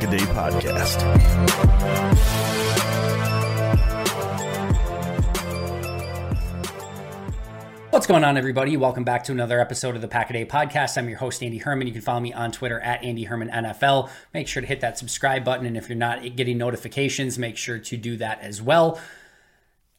This is the Pack a Day Podcast. What's going on, everybody? Welcome back to another episode of the Pack a Day Podcast. I'm your host, Andy Herman. You can follow me on Twitter at Andy Herman NFL. Make sure to hit that subscribe button. And if you're not getting notifications, make sure to do that as well.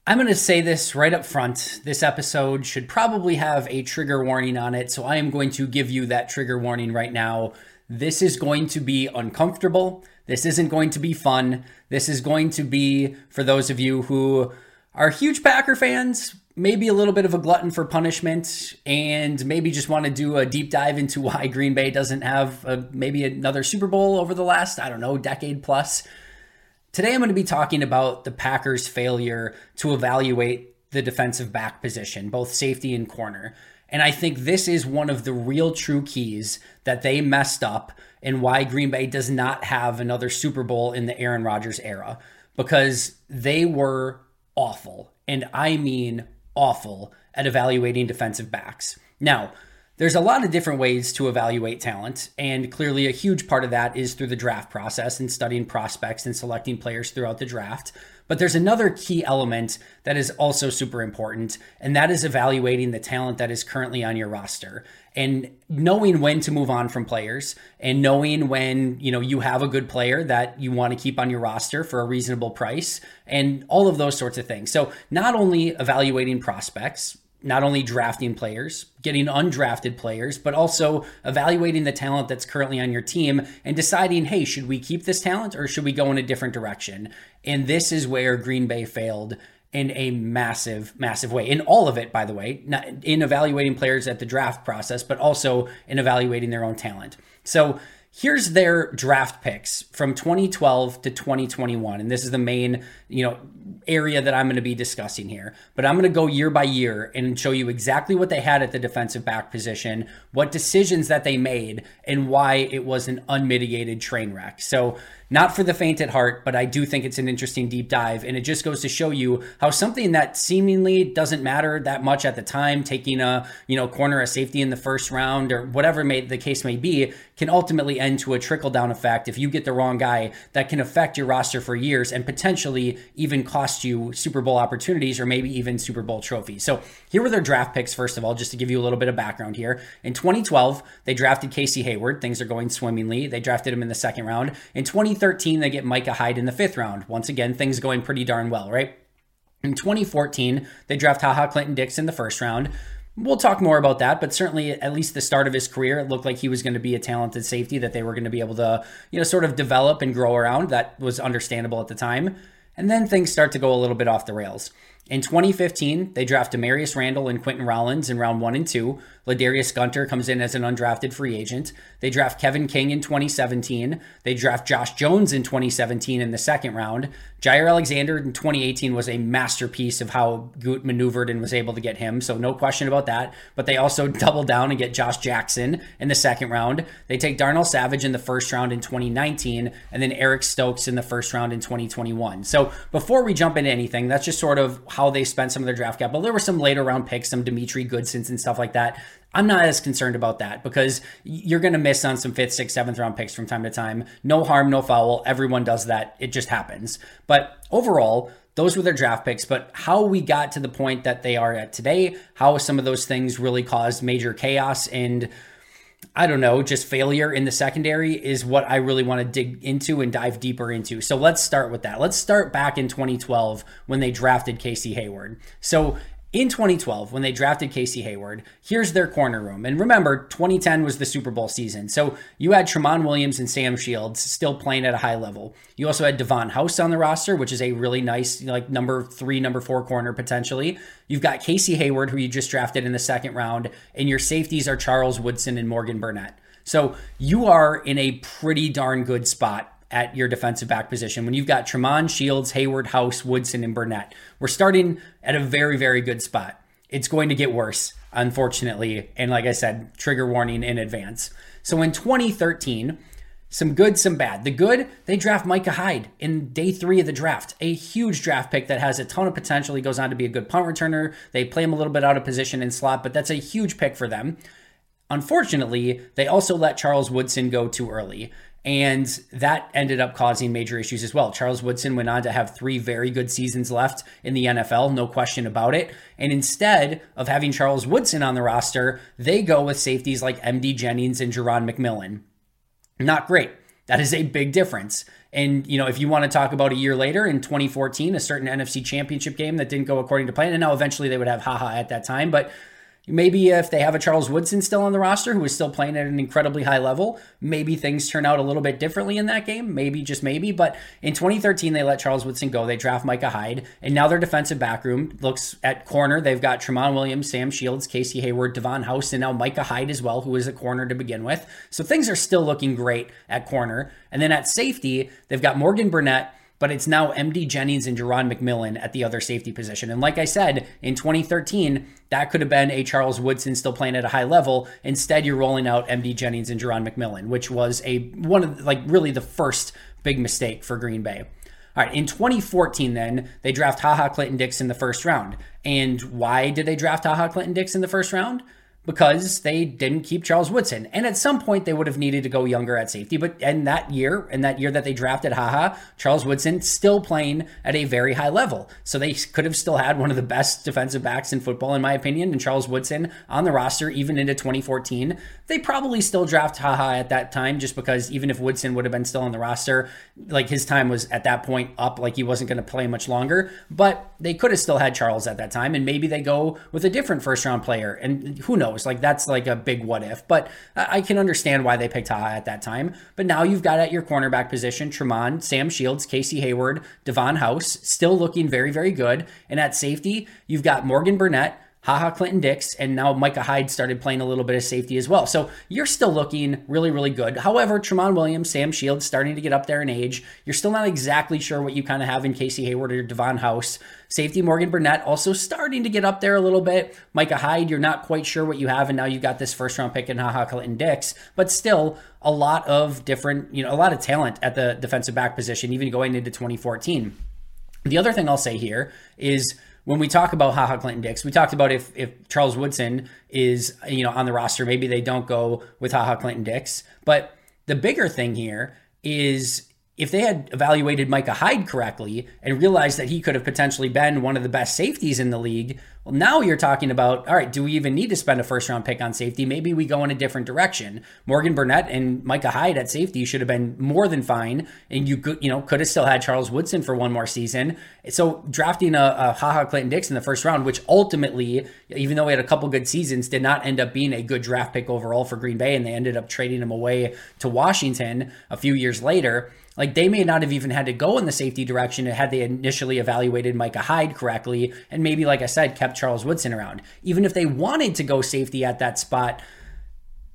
I'm going to say this right up front. This episode should probably have a trigger warning on it. So I am going to give you that trigger warning right now. This is going to be uncomfortable. This isn't going to be fun. This is going to be for those of you who are huge Packer fans, maybe a little bit of a glutton for punishment, and maybe just want to do a deep dive into why Green Bay doesn't have a, maybe another Super Bowl over the last, I don't know, decade plus. Today I'm going to be talking about the Packers' failure to evaluate the defensive back position, both safety and corner. And I think this is one of the real true keys that they messed up and why Green Bay does not have another Super Bowl in the Aaron Rodgers era because they were awful. And I mean awful at evaluating defensive backs. Now, there's a lot of different ways to evaluate talent, and clearly a huge part of that is through the draft process and studying prospects and selecting players throughout the draft. But there's another key element that is also super important, and that is evaluating the talent that is currently on your roster and knowing when to move on from players and knowing when, you know, you have a good player that you want to keep on your roster for a reasonable price and all of those sorts of things. So, not only evaluating prospects, not only drafting players, getting undrafted players, but also evaluating the talent that's currently on your team and deciding, hey, should we keep this talent or should we go in a different direction? And this is where Green Bay failed in a massive, massive way. In all of it, by the way, not in evaluating players at the draft process, but also in evaluating their own talent. So here's their draft picks from 2012 to 2021 and this is the main you know area that i'm going to be discussing here. But i'm going to go year by year and show you exactly what they had at the defensive back position what decisions that they made and why it was an unmitigated train wreck. So not for the faint at heart, but I do think it's an interesting deep dive. And it just goes to show you how something that seemingly doesn't matter that much at the time, taking a, you know, corner a safety in the first round or whatever may, the case may be, can ultimately end to a trickle down effect if you get the wrong guy that can affect your roster for years and potentially even cost you Super Bowl opportunities or maybe even Super Bowl trophies. So here were their draft picks, first of all, just to give you a little bit of background here. In 2012, they drafted Casey Hayward. Things are going swimmingly. They drafted him in the second round. In 2013, they get Micah Hyde in the fifth round. Once again, things going pretty darn well, right? In 2014, they draft HaHa Clinton Dix in the first round. We'll talk more about that, but certainly at least the start of his career, it looked like he was going to be a talented safety that they were going to be able to, you know, sort of develop and grow around. That was understandable at the time. And then things start to go a little bit off the rails. In 2015, they draft Damarious Randall and Quinten Rollins in round one and two. Ladarius Gunter comes in as an undrafted free agent. They draft Kevin King in 2017. They draft Josh Jones in 2017 in the second round. Jaire Alexander in 2018 was a masterpiece of how Gute maneuvered and was able to get him, so no question about that. But they also double down and get Josh Jackson in the second round. They take Darnell Savage in the first round in 2019, and then Eric Stokes in the first round in 2021. So before we jump into anything, that's just sort of how they spent some of their draft capital. There were some later round picks, some Demetri Goodsons and stuff like that. I'm not as concerned about that because you're going to miss on some fifth, sixth, seventh round picks from time to time. No harm, no foul. Everyone does that. It just happens. But overall, those were their draft picks. But how we got to the point that they are at today, how some of those things really caused major chaos and I don't know, just failure in the secondary is what I really want to dig into and dive deeper into. So let's start with that. Let's start back in 2012 when they drafted Casey Hayward. So in 2012 when they drafted Casey Hayward. Here's their corner room. And remember, 2010 was the Super Bowl season. So you had Tramon Williams and Sam Shields still playing at a high level. You also had Davon House on the roster, which is a really nice, like number three, number four corner potentially. You've got Casey Hayward, who you just drafted in the second round, and your safeties are Charles Woodson and Morgan Burnett. So you are in a pretty darn good spot at your defensive back position when you've got Tramon, Shields, Hayward, House, Woodson, and Burnett. We're starting at a very, very good spot. It's going to get worse, unfortunately. And like I said, trigger warning in advance. So in 2013, some good, some bad. The good, they draft Micah Hyde in day three of the draft, a huge draft pick that has a ton of potential. He goes on to be a good punt returner. They play him a little bit out of position in slot, but that's a huge pick for them. Unfortunately, they also let Charles Woodson go too early. And that ended up causing major issues as well. Charles Woodson went on to have three very good seasons left in the NFL, no question about it. And instead of having Charles Woodson on the roster, they go with safeties like MD Jennings and Jerron McMillan. Not great. That is a big difference. And, you know, if you want to talk about a year later in 2014, a certain NFC championship game that didn't go according to plan, and now eventually they would have haha at that time, but Maybe if they have a Charles Woodson still on the roster who is still playing at an incredibly high level, maybe things turn out a little bit differently in that game. Maybe, just maybe. But in 2013, they let Charles Woodson go. They draft Micah Hyde. And now their defensive back room looks at corner. They've got Tramon Williams, Sam Shields, Casey Hayward, Davon House, and now Micah Hyde as well, who is a corner to begin with. So things are still looking great at corner. And then at safety, they've got Morgan Burnett but it's now MD Jennings and Jerron McMillan at the other safety position. And like I said, in 2013, that could have been a Charles Woodson still playing at a high level. Instead, you're rolling out MD Jennings and Jerron McMillan, which was a one of like really the first big mistake for Green Bay. All right, in 2014, then they draft HaHa Clinton Dix in the first round. And why did they draft HaHa Clinton Dix in the first round? Because they didn't keep Charles Woodson. And at some point they would have needed to go younger at safety. But in that year, in that year that they drafted Haha, Charles Woodson still playing at a very high level. So they could have still had one of the best defensive backs in football, in my opinion, and Charles Woodson on the roster even into 2014. They probably still draft Haha at that time just because even if Woodson would have been still on the roster, like his time was at that point up, like he wasn't going to play much longer. But they could have still had Charles at that time, and maybe they go with a different first round player. And who knows? Like that's like a big what if. But I can understand why they picked Haha at that time. But now you've got at your cornerback position Tramon, Sam Shields, Casey Hayward, Davon House, still looking very, very good. And at safety, you've got Morgan Burnett. Haha Clinton Dix, and now Micah Hyde started playing a little bit of safety as well. So you're still looking really, really good. However, Tramon Williams, Sam Shields starting to get up there in age. You're still not exactly sure what you kind of have in Casey Hayward or Davon House. Safety Morgan Burnett also starting to get up there a little bit. Micah Hyde, you're not quite sure what you have, and now you got this first round pick in Haha Clinton Dix, but still a lot of different, you know, a lot of talent at the defensive back position, even going into 2014. The other thing I'll say here is when we talk about Haha Clinton Dix, we talked about if if Charles Woodson is you know on the roster, maybe they don't go with Haha Clinton Dix. But the bigger thing here is if they had evaluated Micah Hyde correctly and realized that he could have potentially been one of the best safeties in the league, well, now you're talking about, all right, do we even need to spend a first round pick on safety? Maybe we go in a different direction. Morgan Burnett and Micah Hyde at safety should have been more than fine, and you could, you know, could have still had Charles Woodson for one more season. So drafting a, a Haha Clinton Dix in the first round, which ultimately, even though he had a couple good seasons, did not end up being a good draft pick overall for Green Bay, and they ended up trading him away to Washington a few years later Like they may not have even had to go in the safety direction had they initially evaluated Micah Hyde correctly and maybe, like I said, kept Charles Woodson around. Even if they wanted to go safety at that spot,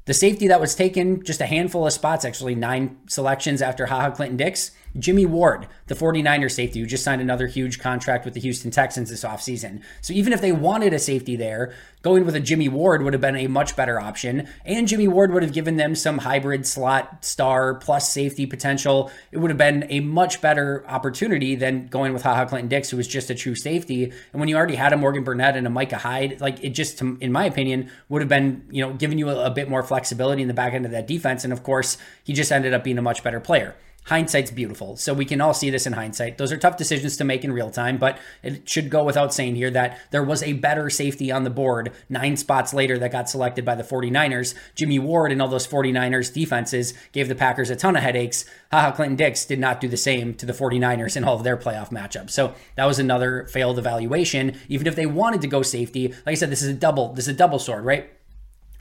the safety that was taken, just a handful of spots, actually nine selections after Haha Clinton Dix, Jimmy Ward, the 49er safety, who just signed another huge contract with the Houston Texans this offseason. So even if they wanted a safety there, going with a Jimmy Ward would have been a much better option. And Jimmy Ward would have given them some hybrid slot star plus safety potential. It would have been a much better opportunity than going with Haha Clinton Dix, who was just a true safety. And when you already had a Morgan Burnett and a Micah Hyde, like it just, in my opinion, would have been, you know, giving you a, a bit more flexibility in the back end of that defense. And of course, he just ended up being a much better player hindsight's beautiful. So we can all see this in hindsight. Those are tough decisions to make in real time, but it should go without saying here that there was a better safety on the board nine spots later that got selected by the 49ers. Jimmy Ward and all those 49ers defenses gave the Packers a ton of headaches. Haha Clinton Dix did not do the same to the 49ers in all of their playoff matchups. So that was another failed evaluation. Even if they wanted to go safety, like I said, this is a double, this is a double sword, right?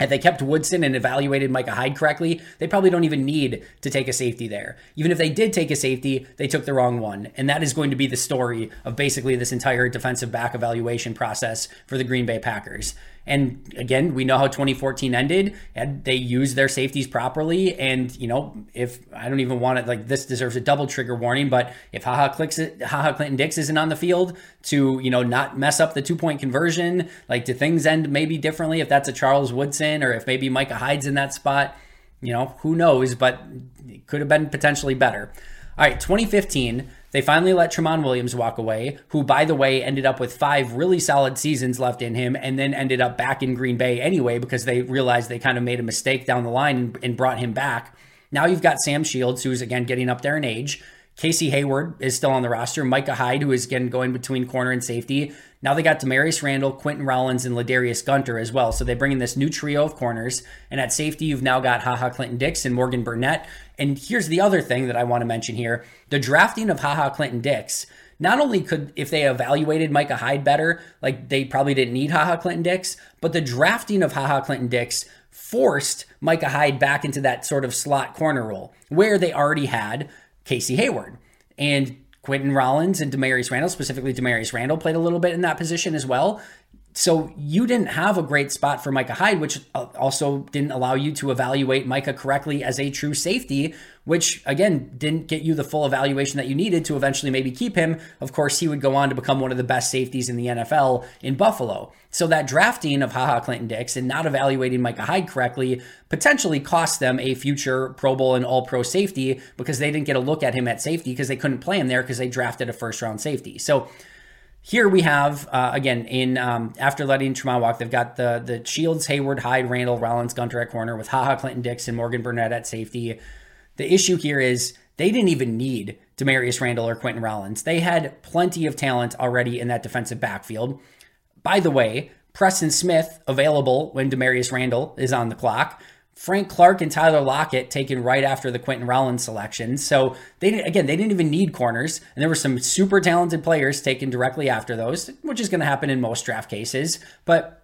If they kept Woodson and evaluated Micah Hyde correctly, they probably don't even need to take a safety there. Even if they did take a safety, they took the wrong one. And that is going to be the story of basically this entire defensive back evaluation process for the Green Bay Packers. And again, we know how 2014 ended, and they used their safeties properly. And you know, if I don't even want it, like this deserves a double trigger warning. But if Haha clicks it, Haha Clinton Dix isn't on the field to you know not mess up the two point conversion, like do things end maybe differently if that's a Charles Woodson or if maybe Micah Hyde's in that spot, you know, who knows? But it could have been potentially better. All right, 2015. They finally let Tramon Williams walk away, who, by the way, ended up with five really solid seasons left in him and then ended up back in Green Bay anyway because they realized they kind of made a mistake down the line and, and brought him back. Now you've got Sam Shields, who's again getting up there in age. Casey Hayward is still on the roster. Micah Hyde, who is again going between corner and safety. Now they got Damarious Randall, Quinten Rollins, and Ladarius Gunter as well. So they bring in this new trio of corners. And at safety, you've now got Haha Clinton Dix and Morgan Burnett. And here's the other thing that I want to mention here the drafting of Haha Clinton Dix. Not only could, if they evaluated Micah Hyde better, like they probably didn't need Haha Clinton Dix, but the drafting of Haha Clinton Dix forced Micah Hyde back into that sort of slot corner role where they already had Casey Hayward. And Quinten Rollins and Damarious Randall, specifically Damarious Randall, played a little bit in that position as well. So you didn't have a great spot for Micah Hyde, which uh, also didn't allow you to evaluate Micah correctly as a true safety, which again didn't get you the full evaluation that you needed to eventually maybe keep him. Of course, he would go on to become one of the best safeties in the NFL in Buffalo. So that drafting of Haha Clinton Dix and not evaluating Micah Hyde correctly potentially cost them a future Pro Bowl and All Pro safety because they didn't get a look at him at safety because they couldn't play him there because they drafted a first round safety. So here we have uh, again in um, after letting Tramon walk, they've got the the Shields, Hayward, Hyde, Randall, Rollins, Gunter at corner with Haha Clinton Dixon, Morgan Burnett at safety. The issue here is they didn't even need Damarious Randall or Quinten Rollins. They had plenty of talent already in that defensive backfield. By the way, Preston Smith available when Damarious Randall is on the clock. Frank Clark and Tyler Lockett taken right after the Quinten Rollins selection. So they again they didn't even need corners, and there were some super talented players taken directly after those, which is going to happen in most draft cases. But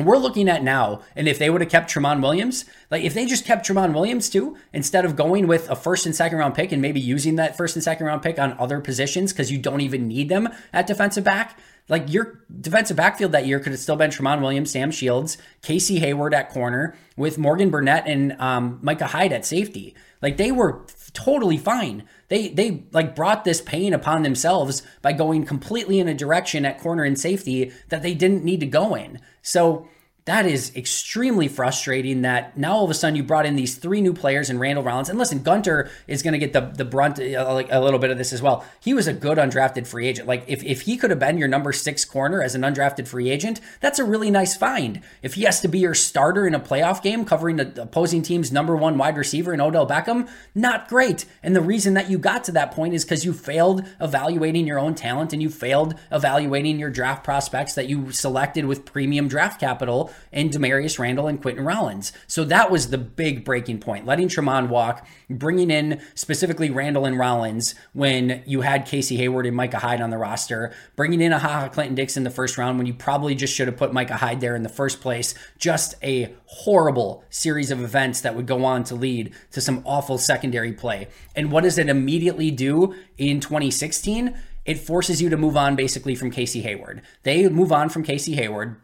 we're looking at now, and if they would have kept Tramon Williams, like if they just kept Tramon Williams too, instead of going with a first and second round pick and maybe using that first and second round pick on other positions because you don't even need them at defensive back, like your defensive backfield that year could have still been Tramon Williams, Sam Shields, Casey Hayward at corner, with Morgan Burnett and um, Micah Hyde at safety. Like they were totally fine. They they like brought this pain upon themselves by going completely in a direction at corner and safety that they didn't need to go in. So that is extremely frustrating that now all of a sudden you brought in these three new players and Randall Rollins. And listen, Gunter is going to get the, the brunt, uh, like a little bit of this as well. He was a good undrafted free agent. Like if, if he could have been your number six corner as an undrafted free agent, that's a really nice find. If he has to be your starter in a playoff game covering the opposing team's number one wide receiver in Odell Beckham, not great. And the reason that you got to that point is because you failed evaluating your own talent and you failed evaluating your draft prospects that you selected with premium draft capital and Damarious Randall and Quinten Rollins. So that was the big breaking point. Letting Tramon walk, bringing in specifically Randall and Rollins when you had Casey Hayward and Micah Hyde on the roster, bringing in a Ha Ha Clinton-Dix in the first round when you probably just should have put Micah Hyde there in the first place. Just a horrible series of events that would go on to lead to some awful secondary play. And what does it immediately do in 2016? It forces you to move on basically from Casey Hayward. They move on from Casey Hayward,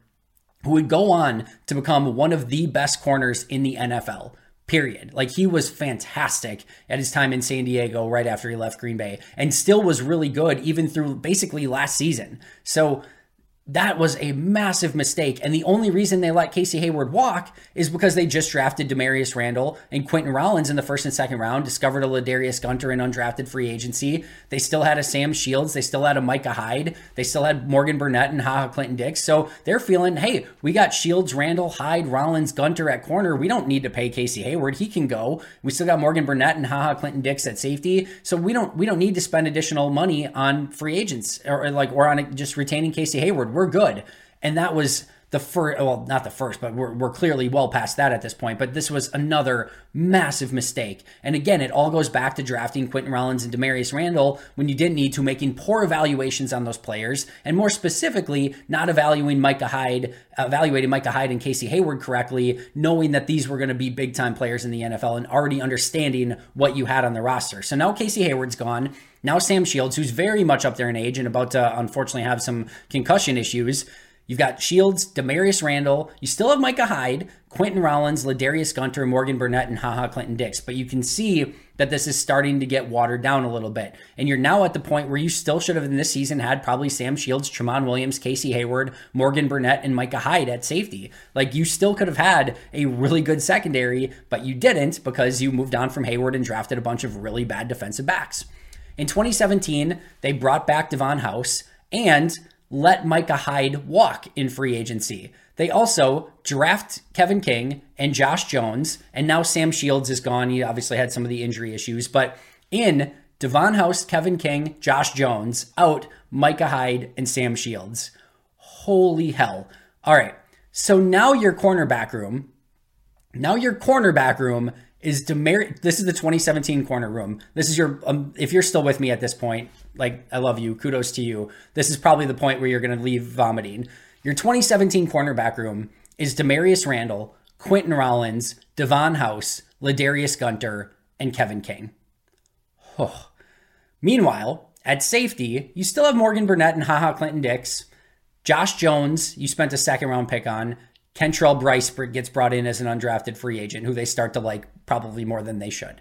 who would go on to become one of the best corners in the NFL period. Like he was fantastic at his time in San Diego right after he left Green Bay and still was really good even through basically last season. So that was a massive mistake. And the only reason they let Casey Hayward walk is because they just drafted Damarious Randall and Quinten Rollins in the first and second round, discovered a Ladarius Gunter in undrafted free agency. They still had a Sam Shields. They still had a Micah Hyde. They still had Morgan Burnett and Haha Clinton-Dix. So they're feeling, hey, we got Shields, Randall, Hyde, Rollins, Gunter at corner. We don't need to pay Casey Hayward. He can go. We still got Morgan Burnett and Haha Clinton-Dix at safety. So we don't we don't need to spend additional money on free agents or like or on just retaining Casey Hayward. We're good. And that was the first, well, not the first, but we're, we're clearly well past that at this point. But this was another massive mistake. And again, it all goes back to drafting Quinten Rollins and Damarious Randall when you didn't need to, making poor evaluations on those players, and more specifically, not evaluating Micah Hyde, evaluating Micah Hyde and Casey Hayward correctly, knowing that these were going to be big time players in the NFL and already understanding what you had on the roster. So now Casey Hayward's gone. Now Sam Shields, who's very much up there in age and about to unfortunately have some concussion issues. You've got Shields, Damarious Randall. You still have Micah Hyde, Quinten Rollins, Ladarius Gunter, Morgan Burnett, and Haha Clinton-Dix. But you can see that this is starting to get watered down a little bit. And you're now at the point where you still should have in this season had probably Sam Shields, Tramon Williams, Casey Hayward, Morgan Burnett, and Micah Hyde at safety. Like you still could have had a really good secondary, but you didn't because you moved on from Hayward and drafted a bunch of really bad defensive backs. In 2017, they brought back Davon House and let Micah Hyde walk in free agency. They also draft Kevin King and Josh Jones, and now Sam Shields is gone. He obviously had some of the injury issues, but in Davon House, Kevin King, Josh Jones, out Micah Hyde and Sam Shields. Holy hell. All right. So now your cornerback room, now your cornerback room is Demar. This is the 2017 corner room. This is your. Um, if you're still with me at this point, like I love you. Kudos to you. This is probably the point where you're going to leave vomiting. Your 2017 cornerback room is Damarious Randall, Quinten Rollins, Davon House, Ladarius Gunter, and Kevin Kane. Oh. Meanwhile, at safety, you still have Morgan Burnett and Haha Clinton-Dix. Josh Jones, you spent a second round pick on. Kentrell Brice gets brought in as an undrafted free agent who they start to like probably more than they should.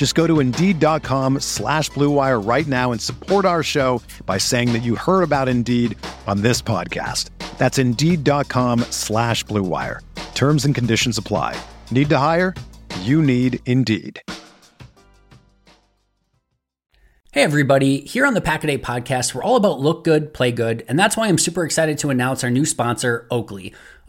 Just go to Indeed.com slash BlueWire right now and support our show by saying that you heard about Indeed on this podcast. That's Indeed.com slash BlueWire. Terms and conditions apply. Need to hire? You need Indeed. Hey everybody, here on the Pack a Day podcast, we're all about look good, play good, and that's why I'm super excited to announce our new sponsor, Oakley.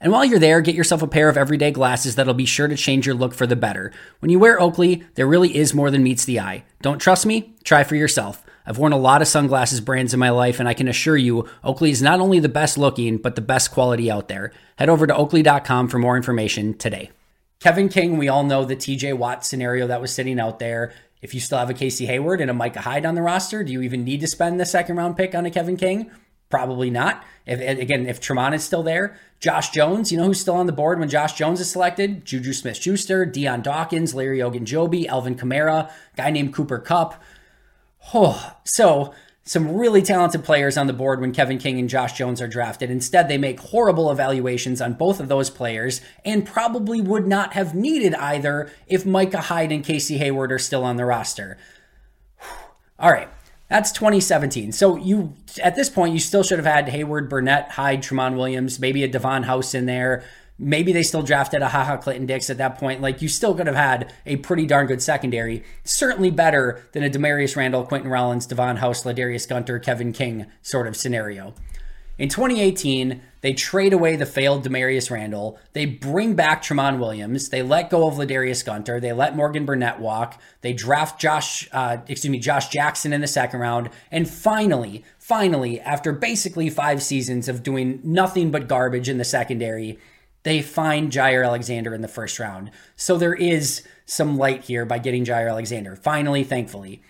And while you're there, get yourself a pair of everyday glasses that'll be sure to change your look for the better. When you wear Oakley, there really is more than meets the eye. Don't trust me? Try for yourself. I've worn a lot of sunglasses brands in my life, and I can assure you, Oakley is not only the best looking, but the best quality out there. Head over to oakley.com for more information today. Kevin King, we all know the TJ Watt scenario that was sitting out there. If you still have a Casey Hayward and a Micah Hyde on the roster, do you even need to spend the second round pick on a Kevin King? Probably not. If again, if Tramon is still there, Josh Jones, you know who's still on the board when Josh Jones is selected? Juju Smith Schuster, Dion Dawkins, Larry Ogunjobi, Alvin Kamara, guy named Cooper Kupp. Oh, so some really talented players on the board when Kevin King and Josh Jones are drafted. Instead, they make horrible evaluations on both of those players and probably would not have needed either if Micah Hyde and Casey Hayward are still on the roster. All right. That's 2017. So you at this point you still should have had Hayward, Burnett, Hyde, Tramon Williams, maybe a Davon House in there. Maybe they still drafted a Haha Clinton Dix at that point. Like you still could have had a pretty darn good secondary. Certainly better than a Damarious Randall, Quinten Rollins, Davon House, Ladarius Gunter, Kevin King sort of scenario. In 2018, they trade away the failed Damarious Randall. They bring back Tramon Williams. They let go of Ladarius Gunter. They let Morgan Burnett walk. They draft Josh, uh, excuse me, Josh Jackson in the second round. And finally, finally, after basically five seasons of doing nothing but garbage in the secondary, they find Jaire Alexander in the first round. So there is some light here by getting Jaire Alexander. Finally, thankfully.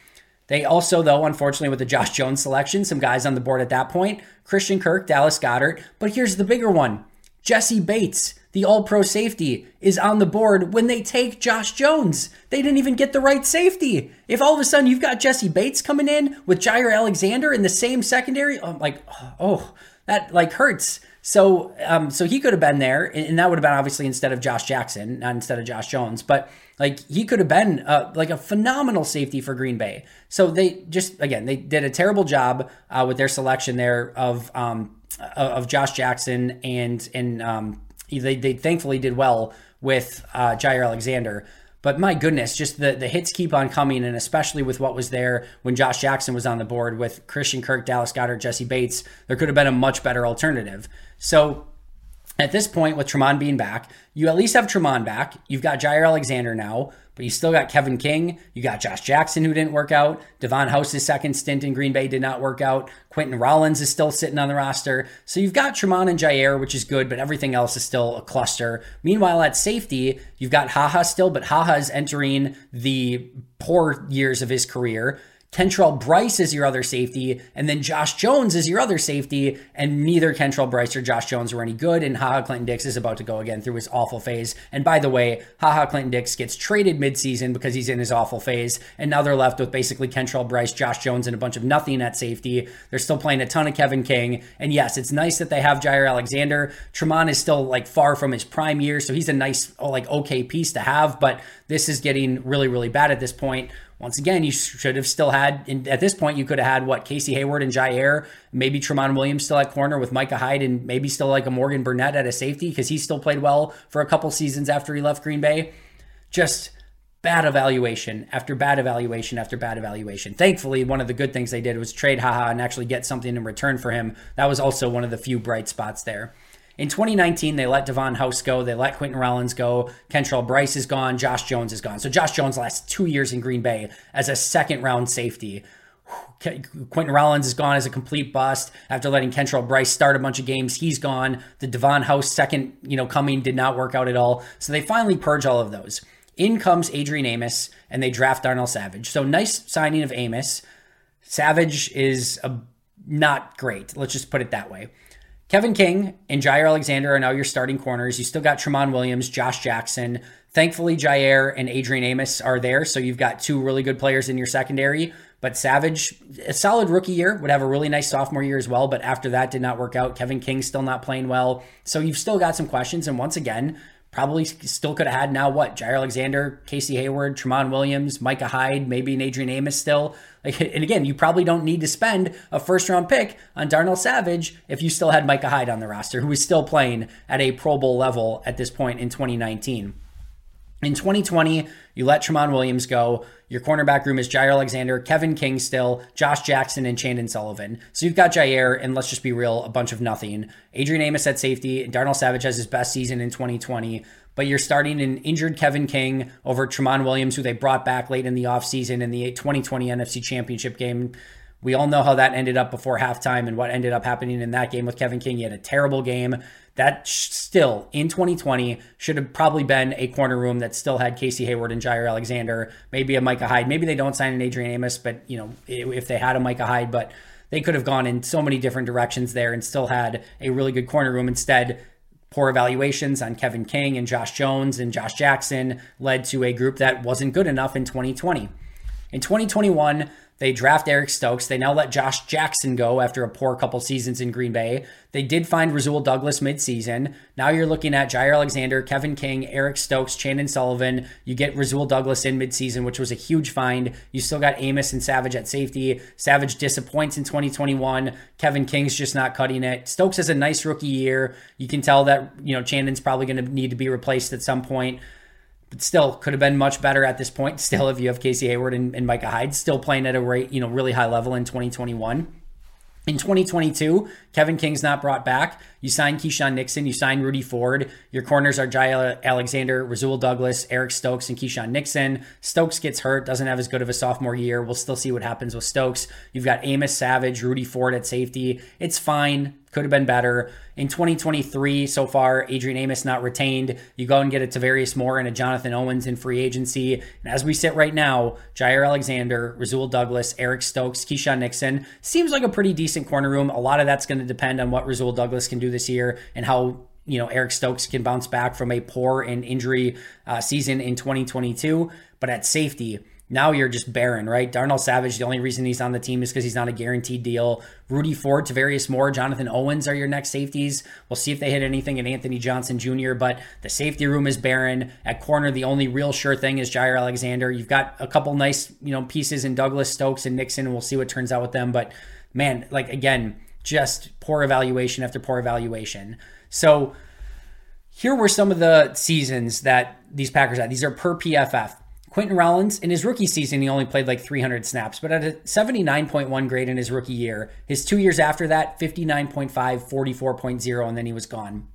They also, though, unfortunately, with the Josh Jones selection, some guys on the board at that point Christian Kirk, Dallas Goedert. But here's the bigger one Jessie Bates, the all pro safety, is on the board when they take Josh Jones. They didn't even get the right safety. If all of a sudden you've got Jessie Bates coming in with Jaire Alexander in the same secondary, I'm like, oh, that like hurts. So, um, so he could have been there, and that would have been obviously instead of Josh Jackson, not instead of Josh Jones. But like he could have been uh, like a phenomenal safety for Green Bay. So they just again they did a terrible job uh, with their selection there of um, of Josh Jackson and and um, they they thankfully did well with uh, Jaire Alexander. But my goodness, just the, the hits keep on coming, and especially with what was there when Josh Jackson was on the board with Christian Kirk, Dallas Goedert, Jessie Bates, there could have been a much better alternative. So at this point, with Tramon being back, you at least have Tramon back. You've got Jaire Alexander now, but you still got Kevin King. You got Josh Jackson, who didn't work out. Davon House's second stint in Green Bay did not work out. Quinten Rollins is still sitting on the roster. So you've got Tramon and Jaire, which is good, but everything else is still a cluster. Meanwhile, at safety, you've got Haha still, but Haha is entering the poor years of his career. Kentrell Brice is your other safety, and then Josh Jones is your other safety, and neither Kentrell Brice or Josh Jones were any good, and Haha Clinton Dix is about to go again through his awful phase. And by the way, Haha Clinton Dix gets traded midseason because he's in his awful phase, and now they're left with basically Kentrell Brice, Josh Jones, and a bunch of nothing at safety. They're still playing a ton of Kevin King, and yes, it's nice that they have Jaire Alexander. Tramon is still like far from his prime year, so he's a nice, like okay piece to have, but this is getting really, really bad at this point once again, you should have still had, at this point, you could have had what Casey Hayward and Jaire, maybe Tramon Williams still at corner with Micah Hyde, and maybe still like a Morgan Burnett at a safety because he still played well for a couple seasons after he left Green Bay. Just bad evaluation after bad evaluation after bad evaluation. Thankfully, one of the good things they did was trade Haha and actually get something in return for him. That was also one of the few bright spots there. In 2019, they let Davon House go. They let Quinten Rollins go. Kentrell Brice is gone. Josh Jones is gone. So Josh Jones lasts two years in Green Bay as a second round safety. Quinten Rollins is gone as a complete bust after letting Kentrell Brice start a bunch of games. He's gone. The Davon House second, you know, coming did not work out at all. So they finally purge all of those. In comes Adrian Amos, and they draft Darnell Savage. So nice signing of Amos. Savage is a, not great. Let's just put it that way. Kevin King and Jaire Alexander are now your starting corners. You still got Tramon Williams, Josh Jackson. Thankfully, Jaire and Adrian Amos are there, so you've got two really good players in your secondary. But Savage, a solid rookie year, would have a really nice sophomore year as well. But after that, did not work out. Kevin King still not playing well, so you've still got some questions. And once again, probably still could have had now what? Jaire Alexander, Casey Hayward, Tramon Williams, Micah Hyde, maybe an Adrian Amos still. Like, and again, you probably don't need to spend a first round pick on Darnell Savage if you still had Micah Hyde on the roster, who is still playing at a Pro Bowl level at this point in 2019. In 2020, you let Tramon Williams go. Your cornerback room is Jaire Alexander, Kevin King still, Josh Jackson, and Chandon Sullivan. So you've got Jaire, and let's just be real, a bunch of nothing. Adrian Amos at safety. Darnell Savage has his best season in 2020, but you're starting an injured Kevin King over Tramon Williams, who they brought back late in the offseason in the 2020 NFC Championship game. We all know how that ended up before halftime and what ended up happening in that game with Kevin King. He had a terrible game. That still in 2020 should have probably been a corner room that still had Casey Hayward and Jaire Alexander, maybe a Micah Hyde. Maybe they don't sign an Adrian Amos, but you know if they had a Micah Hyde, but they could have gone in so many different directions there and still had a really good corner room. Instead, poor evaluations on Kevin King and Josh Jones and Josh Jackson led to a group that wasn't good enough in 2020. In 2021, they draft Eric Stokes. They now let Josh Jackson go after a poor couple seasons in Green Bay. They did find Rasul Douglas midseason. Now you're looking at Jaire Alexander, Kevin King, Eric Stokes, Chandon Sullivan. You get Rasul Douglas in midseason, which was a huge find. You still got Amos and Savage at safety. Savage disappoints in 2021. Kevin King's just not cutting it. Stokes has a nice rookie year. You can tell that, you know, Chandon's probably going to need to be replaced at some point but still could have been much better at this point. Still, if you have Casey Hayward and, and Micah Hyde, still playing at a rate, you know, really high level in 2021. In 2022, Kevin King's not brought back. You sign Keisean Nixon, you sign Rudy Ford. Your corners are Jaire Alexander, Rasul Douglas, Eric Stokes, and Keisean Nixon. Stokes gets hurt, doesn't have as good of a sophomore year. We'll still see what happens with Stokes. You've got Amos Savage, Rudy Ford at safety. It's fine. Could have been better. In 2023, so far, Adrian Amos not retained. You go and get a Tarvarius Moore and a Jonathan Owens in free agency. And as we sit right now, Jaire Alexander, Rasul Douglas, Eric Stokes, Keisean Nixon seems like a pretty decent corner room. A lot of that's going to depend on what Rasul Douglas can do this year and how you know Eric Stokes can bounce back from a poor and injury uh, season in 2022. But at safety, now you're just barren, right? Darnell Savage, the only reason he's on the team is because he's not a guaranteed deal. Rudy Ford, Tarvarius Moore, Jonathan Owens are your next safeties. We'll see if they hit anything in Anthony Johnson Jr., but the safety room is barren. At corner, the only real sure thing is Jaire Alexander. You've got a couple nice, you know, pieces in Douglas, Stokes, and Nixon, and we'll see what turns out with them. But man, like again, just poor evaluation after poor evaluation. So here were some of the seasons that these Packers had. These are per PFF. Quinten Rollins, in his rookie season, he only played like 300 snaps, but at a 79.1 grade in his rookie year. His two years after that, 59.5, 44.0, and then he was gone.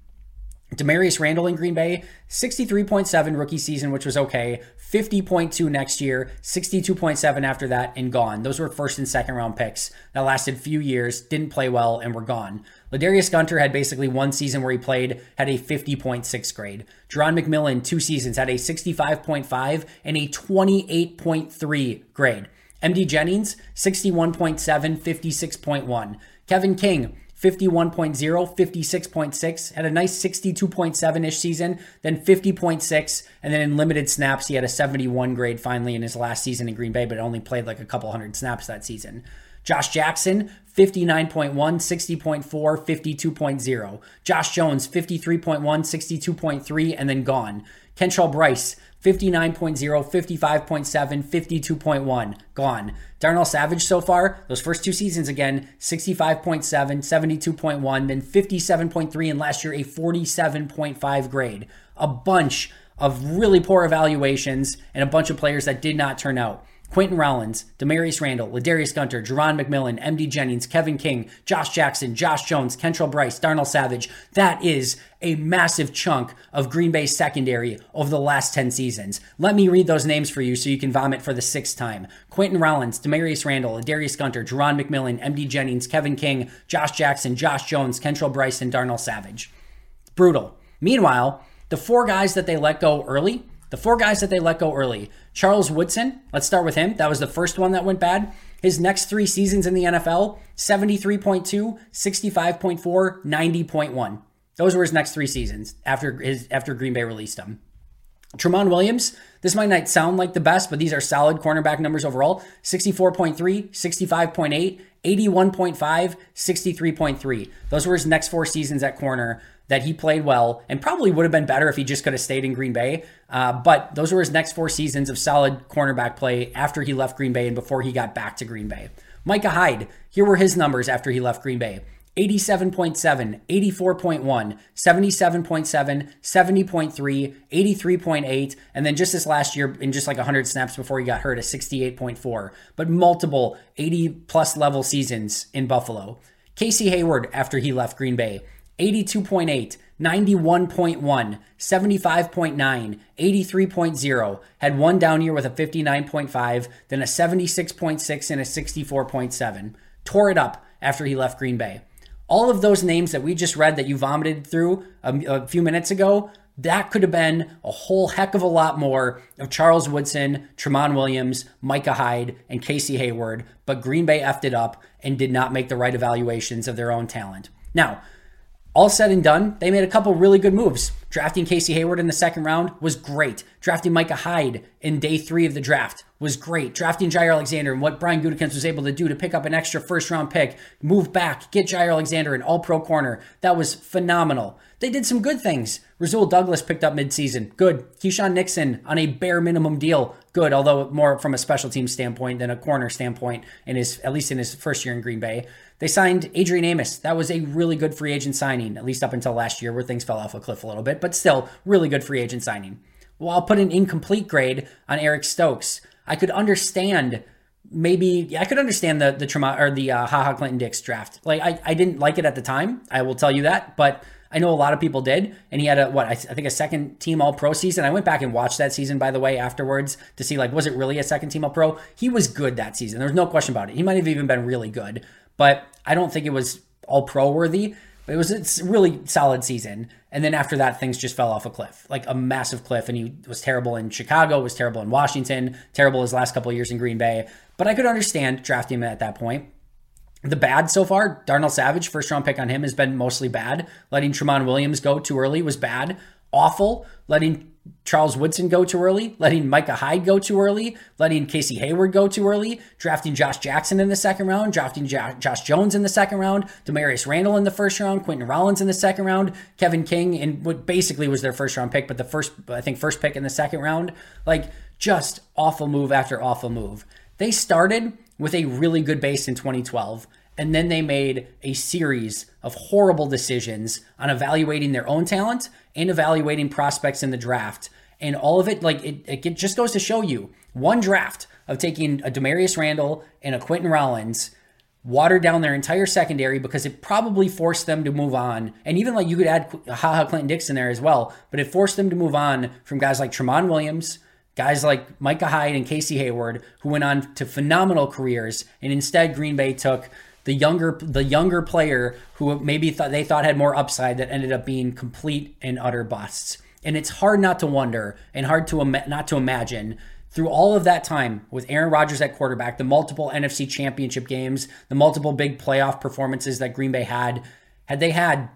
Damarious Randall in Green Bay, 63.7 rookie season, which was okay. 50.2 next year, 62.7 after that, and gone. Those were first and second round picks that lasted few years, didn't play well, and were gone. Ladarius Gunter had basically one season where he played, had a 50.6 grade. Jerron McMillan, two seasons, had a 65.5 and a 28.3 grade. MD Jennings, 61.7, 56.1. Kevin King, 51.0, 56.6, had a nice 62.7 ish season, then 50.6, and then in limited snaps, he had a 71 grade finally in his last season in Green Bay, but only played like a couple hundred snaps that season. Josh Jackson, 59.1, 60.4, 52.0. Josh Jones, 53.1, 62.3, and then gone. Kentrell Brice, 59.0, 55.7, 52.1, gone. Darnell Savage so far, those first two seasons again, 65.7, 72.1, then 57.3, and last year a 47.5 grade. A bunch of really poor evaluations and a bunch of players that did not turn out. Quinten Rollins, Damarious Randall, Ladarius Gunter, Jerron McMillan, MD Jennings, Kevin King, Josh Jackson, Josh Jones, Kentrell Brice, Darnell Savage. That is a massive chunk of Green Bay's secondary over the last 10 seasons. Let me read those names for you so you can vomit for the sixth time. Quinten Rollins, Damarious Randall, Ladarius Gunter, Jerron McMillan, MD Jennings, Kevin King, Josh Jackson, Josh Jones, Kentrell Brice, and Darnell Savage. Brutal. Meanwhile, the four guys that they let go early, the four guys that they let go early Charles Woodson, let's start with him. That was the first one that went bad. His next three seasons in the NFL 73.2, 65.4, 90.1. Those were his next three seasons after his after Green Bay released him. Tramon Williams, this might not sound like the best, but these are solid cornerback numbers overall 64.3, 65.8, 81.5, 63.3. Those were his next four seasons at corner that he played well and probably would have been better if he just could have stayed in Green Bay. Uh, but those were his next four seasons of solid cornerback play after he left Green Bay and before he got back to Green Bay. Micah Hyde, here were his numbers after he left Green Bay. 87.7, 84.1, 77.7, 70.3, 83.8, and then just this last year, in just like 100 snaps before he got hurt, a 68.4. But multiple 80 plus level seasons in Buffalo. Casey Hayward, after he left Green Bay, 82.8, 91.1, 75.9, 83.0, had one down year with a 59.5, then a 76.6 and a 64.7. Tore it up after he left Green Bay. All of those names that we just read that you vomited through a, a few minutes ago, that could have been a whole heck of a lot more of Charles Woodson, Tramon Williams, Micah Hyde, and Casey Hayward, but Green Bay effed it up and did not make the right evaluations of their own talent. Now, all said and done, they made a couple really good moves. Drafting Casey Hayward in the second round was great. Drafting Micah Hyde in day three of the draft was great. Drafting Jaire Alexander and what Brian Gutekunst was able to do to pick up an extra first round pick, move back, get Jaire Alexander an all pro corner, that was phenomenal. They did some good things. Rasul Douglas picked up midseason. Good. Keisean Nixon on a bare minimum deal. Good, although more from a special team standpoint than a corner standpoint in his at least in his first year in Green Bay. They signed Adrian Amos. That was a really good free agent signing, at least up until last year where things fell off a cliff a little bit, but still, really good free agent signing. Well, I'll put an incomplete grade on Eric Stokes. I could understand maybe I could understand the the trauma or the uh, Ha Ha Clinton-Dix draft. Like I, I didn't like it at the time. I will tell you that, but I know a lot of people did, and he had a what I, think a second team All Pro season. I went back and watched that season by the way afterwards to see like was it really a second team All Pro? He was good that season. There's no question about it. He might have even been really good, but I don't think it was All Pro worthy. But it was a really solid season. And then after that, things just fell off a cliff, like a massive cliff. And he was terrible in Chicago, was terrible in Washington, terrible his last couple years in Green Bay. But I could understand drafting him at that point. The bad so far, Darnell Savage, first round pick on him has been mostly bad. Letting Tramon Williams go too early was bad. Awful. Letting Charles Woodson go too early, letting Micah Hyde go too early, letting Casey Hayward go too early, drafting Josh Jackson in the second round, drafting Josh Jones in the second round, Damarious Randall in the first round, Quinten Rollins in the second round, Kevin King in what basically was their first round pick, but the first, I think, first pick in the second round. Like, just awful move after awful move. They started with a really good base in 2012. And then they made a series of horrible decisions on evaluating their own talent and evaluating prospects in the draft. And all of it, like, it, it just goes to show you one draft of taking a Damarious Randall and a Quinten Rollins watered down their entire secondary because it probably forced them to move on. And even like you could add Ha Ha Clinton Dixon there as well, but it forced them to move on from guys like Tramon Williams, Guys like Micah Hyde and Casey Hayward, who went on to phenomenal careers, and instead Green Bay took the younger the younger player who maybe thought they thought had more upside that ended up being complete and utter busts. And it's hard not to wonder and hard to not to imagine through all of that time with Aaron Rodgers at quarterback, the multiple NFC championship games, the multiple big playoff performances that Green Bay had, had they had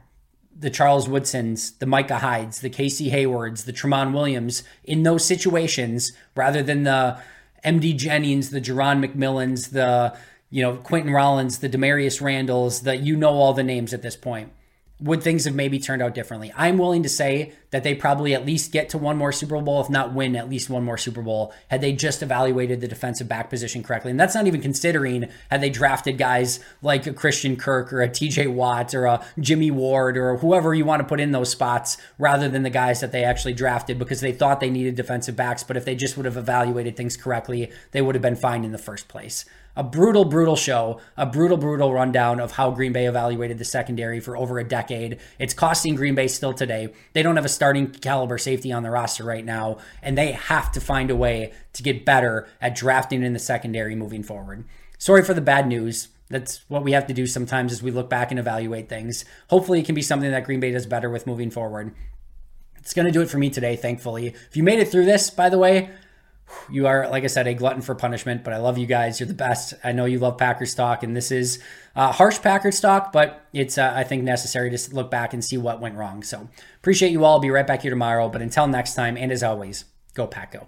the Charles Woodsons, the Micah Hydes, the Casey Haywards, the Tramon Williams in those situations rather than the MD Jennings, the Jerron McMillians, the you know Quinten Rollins, the Damarious Randalls, that you know all the names at this point would things have maybe turned out differently? I'm willing to say that they probably at least get to one more Super Bowl, if not win at least one more Super Bowl, had they just evaluated the defensive back position correctly. And that's not even considering had they drafted guys like a Christian Kirk or a TJ Watt or a Jimmy Ward or whoever you want to put in those spots rather than the guys that they actually drafted because they thought they needed defensive backs. But if they just would have evaluated things correctly, they would have been fine in the first place a brutal, brutal show, a brutal, brutal rundown of how Green Bay evaluated the secondary for over a decade. It's costing Green Bay still today. They don't have a starting caliber safety on the roster right now, and they have to find a way to get better at drafting in the secondary moving forward. Sorry for the bad news. That's what we have to do sometimes as we look back and evaluate things. Hopefully, it can be something that Green Bay does better with moving forward. It's going to do it for me today, thankfully. If you made it through this, by the way, you are, like I said, a glutton for punishment, but I love you guys. You're the best. I know you love Packers talk, and this is uh, harsh Packers talk, but it's, uh, I think, necessary to look back and see what went wrong. So appreciate you all. I'll be right back here tomorrow. But until next time, and as always, go Pack Go.